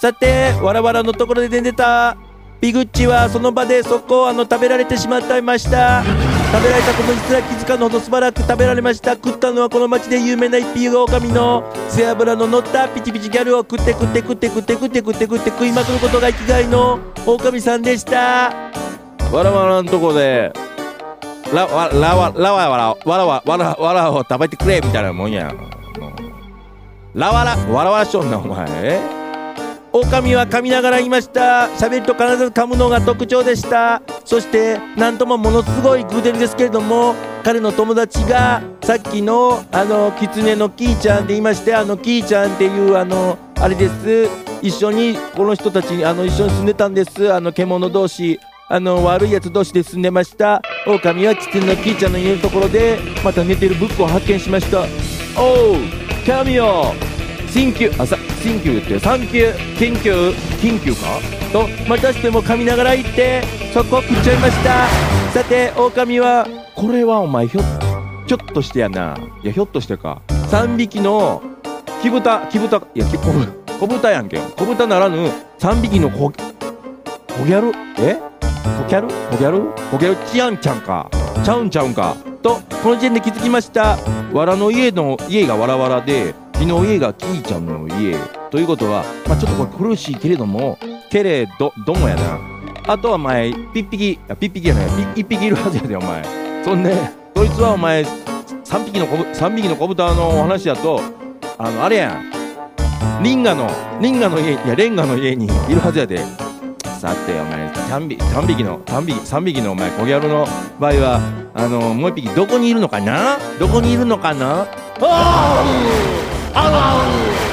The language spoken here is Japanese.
さてわらわらのところで出てた。ピグッチはその場で速攻あの食べられてしまっていました。食べられたことにすら気づかぬほど素早く食べられました。食ったのはこの町で有名な一匹狼の背脂の乗ったピチピチギャルを食って食って食って食って食って食って食って食いまくることが生きがいの狼さんでしたわらわらのとこでラワラワラワワラワラワワラワラを食べてくれみたいなもんやラワラワラワラしょんなお前狼は噛みながら言いました。喋ると必ず噛むのが特徴でした。そしてなんともものすごい偶然ですけれども彼の友達がさっきのあの狐のキーちゃんって言いましてあのキーちゃんっていうあのあれです。一緒にこの人たちあの一緒に住んでたんです。あの獣同士あの悪いやつ同士で住んでました。狼は狐のキーちゃんの家のところでまた寝てるブックを発見しました。おう神よ新旧あさ新旧ってサンキュー緊急緊急か？とまたしても噛みながら言ってそこ食っちゃいました。さて狼はこれはお前ひょひょっとしてやな。いやひょっとしてか。3匹の木豚木豚いや木小小豚やんけ。ん小豚ならぬ3匹の小小ギャルえ？小ギャル小ギャル小ギャルチアンちゃんか。ちゃうんちゃうんか。とこの時点で気づきました。わらの家の家がわらわらで昨日家がキーちゃんの家。ということは、まあ、ちょっとこれ苦しいけれどもけれどどもやな。あとはお前ピッピキあピッピキやない一匹いるはずやでお前。そんでそいつはお前3匹の子3匹の子豚のお話だとあのあれやん。リンガのリンガの家いやレンガの家にいるはずやで。さてお前3匹 ,3 匹の3匹 ,3 匹のお前コギャルの場合はあのもう1匹どこにいるのかな？どこにいるのかな？ああ Oh.